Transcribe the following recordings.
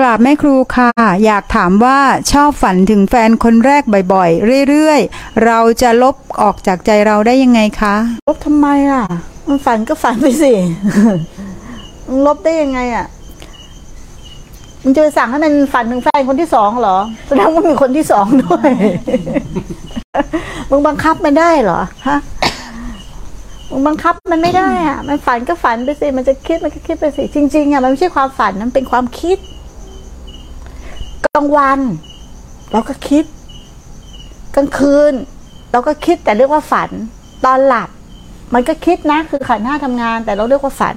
กราบแม่ครูค่ะ อยากถามว่าชอบฝันถึงแฟนคนแรกบ่อยๆ เรื่อยๆ เราจะลบออกจากใจเราได้ยังไงคะลบทำไมอะ มันฝันก็ฝันไปสิ ลบได้ยังไงอะมึงจะไปสั่งให้มันฝันถึงแฟนคนที่สองเหรอแสดงว่ามีคนที่สองด้วยมึงบังคับมันได้เหรอฮะมึงบังคับมันไม่ได้อะ มันฝันก็ฝันไปสิมันจะคิดมันก็คิดไปสิจริงๆอะมันไม่ใช่ความฝันมันเป็นความคิด กลางวัน เราก็คิด กลางคืน เราก็คิดแต่เรียกว่าฝัน ตอนหลับ มันก็คิดนะ คือขันห้าทำงาน แต่เราเรียกว่าฝัน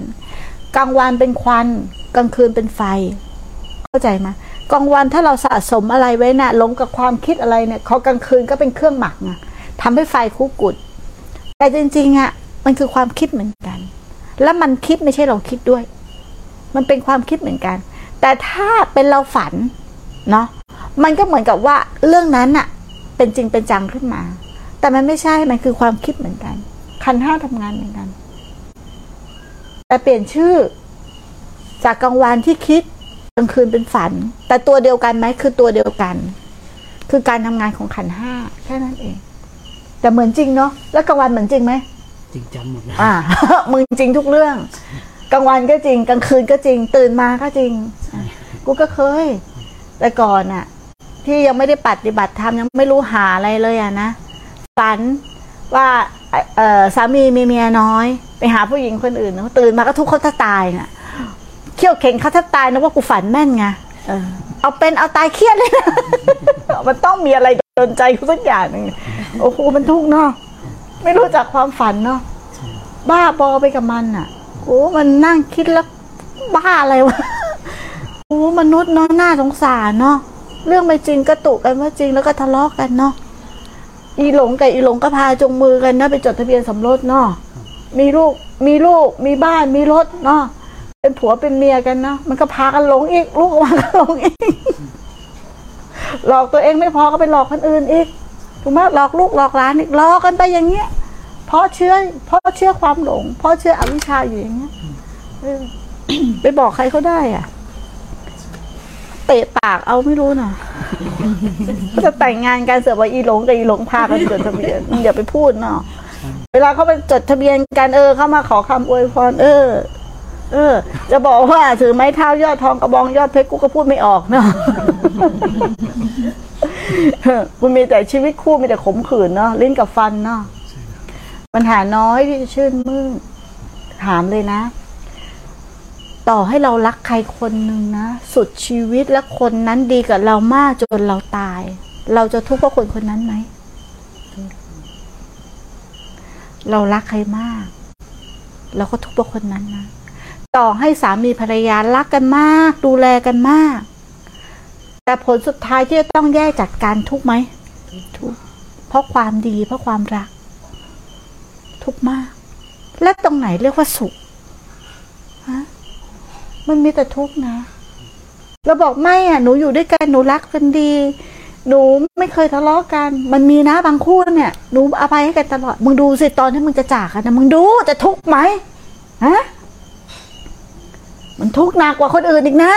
กลางวันเป็นควัน กลางคืนเป็นไฟ เข้าใจไหมกลางวันถ้าเราสะสมอะไรไว้นะ่ะหลงกับความคิดอะไรเนี่ยเขากลางคืนก็เป็นเครื่องหมักไงทำให้ไฟคุกกุด แต่จริงๆอะ่ะมันคือความคิดเหมือนกัน แล้วมันคิดไม่ใช่เราคิดด้วย มันเป็นความคิดเหมือนกัน แต่ถ้าเป็นเราฝัน เนาะมันก็เหมือนกับว่าเรื่องนั้นอะเป็นจริงเป็นจังขึ้นมา แต่มันไม่ใช่มันคือความคิดเหมือนกัน คันห้าทำงานเหมือนกัน แต่เปลี่ยนชื่อ จากกลางวันที่คิดกลางคืนเป็นฝัน แต่ตัวเดียวกันไหมคือตัวเดียวกัน คือการทำงานของขันห้าแค่นั้นเอง แต่เหมือนจริงเนาะแล้วกลางวันเหมือนจริงไหมจริงจังหมดนะอ่ามึงจริงทุกเรื่องกลางวันก็จริงกลางคืนก็จริง ตื่นมาก็จริงอะกูก็เคย แต่ก่อนอะที่ยังไม่ได้ปฏิบัติธรรมยังไม่รู้หาอะไรเลยอะนะฝันว่าเออสามีมีเมียน้อย ไปหาผู้หญิงคนอื่นนะตื่นมาก็ทุกข์เขาถ้าตายน่ะเขี่ยวเข็งเขาถ้าตายนะว่ากูฝันแม่นไงเออเอาเป็นเอาตายเครียดเลยนะมันต้องมีอะไรโดนใจกูสักอย่างหนึ่งโอ้โหมันทุกข์เนาะไม่รู้จักความฝันเนาะบ้าบอไปกับมันอะโอ้มันนั่งคิดแล้วบ้าอะไรวะ มนุษย์เนาะน่าสงสารเนาะเรื่องไม่จริงก็ตุกันว่าจริงแล้วก็ทะเลาะกันเนาะอีหลงกับอีหลงก็พาจงมือกันนะไปจดทะเบียนสมรสเนาะมีลูกมีลูกมีบ้านมีรถเนาะเป็นผัวเป็นเมียกันเนาะมันก็พากันหลงอีก ลูกออกมาก็หลงอีกหลอกตัวเองไม่พอก็ไปหลอกคนอื่นอีกถูกไหมหลอกลูกหลอกหลานอีกหลอกกันไปอย่างเงี้ยเพราะเชื่อเพราะเชื่อความหลงเพราะเชื่ออวิชชาอยู่อย่างเงี้ยไปบอกใครเขาได้อะ เตะปากเอาไม่รู้น่ะจะแต่งงานกันเสือกว่าอีหลงกับอีหลงพากันจดทะเบียนอย่าไปพูดเนาะเวลาเขาไปจดทะเบียนกันเออเข้ามาขอคำอวยพรเออ เออ จะบอกว่าถือไม้เท้ายอดทองกระบองยอดเพชรกูก็พูดไม่ออกเนาะคุณมีแต่ชีวิตคู่มีแต่ขมขื่นเนาะลิ้นกับฟันเนาะปัญหาน้อยที่จะชื่นมื่นถามเลยนะ ต่อให้เรารักใครคนหนึ่งนะ สุดชีวิตและคนนั้นดีกับเรามากจนเราตาย เราจะทุกข์เพราะคนคนนั้นไหม เรารักใครมาก เราก็ทุกข์เพราะคนนั้นนะต่อให้สามีภรรยารักกันมาก ดูแลกันมาก แต่ผลสุดท้ายที่จะต้องแยกจากการทุกข์ไหมทุกข์เพราะความดีเพราะความรัก ทุกข์มาก และตรงไหนเรียกว่าสุข มันมีแต่ทุกข์นะ เราบอกไม่อะ หนูอยู่ด้วยกัน หนูรักกันดี หนูไม่เคยทะเลาะกัน มันมีนะบางคู่เนี่ย หนูอภัยให้กันตลอด มึงดูสิตอนที่มึงจะจากกันนะมึงดูจะทุกข์ไหมฮะ มันทุกข์หนักกว่าคนอื่นอีกนะ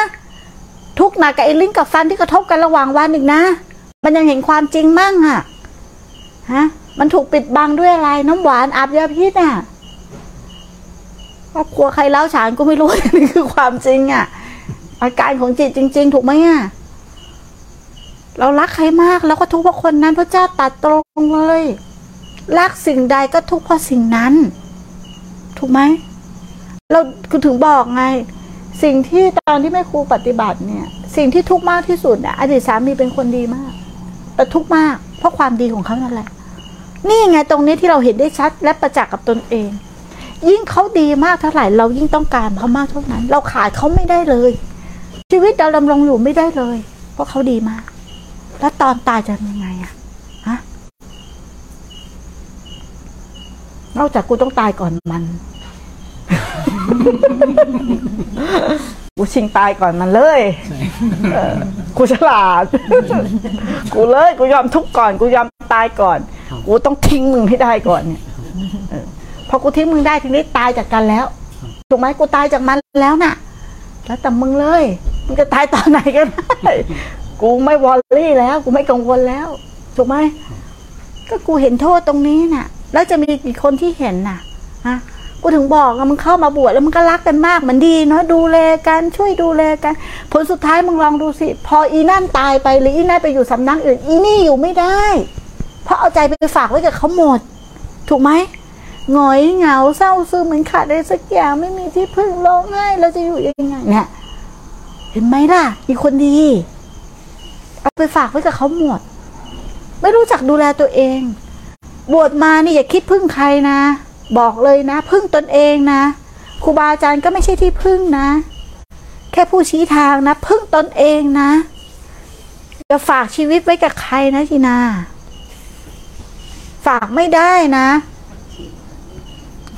ทุกข์หนักกับไอ้ลิ้นกับฟันที่กระทบกันระหว่างวันอีกนะ มันยังเห็นความจริงมั่งอะฮะ มันถูกปิดบังด้วยอะไร น้ำหวานอาบยาพิษอะ ครอบครัวใครเล้าฉานก็ไม่รู้นี่คือความจริงอะ่ะ อาการของจิตจริง ๆ ถูกไหมอะ่ะเรารักใครมากแล้วก็ทุกข์เพราะคนนั้นพระเจ้าตัดตรงเลยรักสิ่งใดก็ทุกข์เพราะสิ่งนั้น ถูกไหมเราคือถึงบอกไง สิ่งที่ตอนที่แม่ครูปฏิบัติเนี่ย สิ่งที่ทุกข์มากที่สุดอะอดีตสามีเป็นคนดีมาก แต่ทุกข์มาก เพราะความดีของเขานั่นแหละ นี่ไงตรงนี้ที่เราเห็นได้ชัดและประจักษ์กับตนเอง ยิ่งเขาดีมากเท่าไหร่ เรายิ่งต้องการเขามากเท่านั้น เราขาดเขาไม่ได้เลย ชีวิตเราดำรงอยู่ไม่ได้เลย เพราะเขาดีมาก แล้วตอนตายจะยังไงอะฮะนอกจากกูต้องตายก่อนมันกูชิงตายก่อนมันเลยกูฉลาด กูเลย กูยอมทุกข์ก่อน กูยอมตายก่อน กูต้องทิ้งมึงให้ได้ก่อนเนี่ย พอกูทิ้งมึงได้ทีนี้ตายจากกันแล้วถูกไหมกูตายจากมันแล้วน่ะ แล้วแต่มึงเลย มึงจะตายตอนไหนก็ได้กูไม่วอลลี่แล้ว กูไม่กังวลแล้วถูกไหมก็กูเห็นโทษตรงนี้น่ะ แล้วจะมีกี่คนที่เห็นน่ะฮะกูถึงบอกอะมึงเข้ามาบวชแล้วมึงก็รักกันมากมันดีเนาะดูแลกันช่วยดูแลกัน ผลสุดท้ายมึงลองดูสิ พออีนั่นตายไปหรืออีนั่นไปอยู่สำนักอื่น อีนี่อยู่ไม่ได้ เพราะเอาใจไปฝากไว้กับเขาหมด ถูกไหม หงอยเหงาเศร้าซึมเหมือนขาดอะไรสักอย่างไม่มีที่พึ่งร้องไห้เราจะอยู่ยังไงเนี่ยเห็นไหมล่ะ มีคนดี เอาไปฝากไว้กับเขาหมด ไม่รู้จักดูแลตัวเอง บวชมานี่อย่าคิดพึ่งใครนะ บอกเลยนะ พึ่งตนเองนะครูบาอาจารย์ก็ไม่ใช่ที่พึ่งนะ แค่ผู้ชี้ทางนะ พึ่งตนเองนะจะฝากชีวิตไว้กับใครนะทีนา ฝากไม่ได้นะ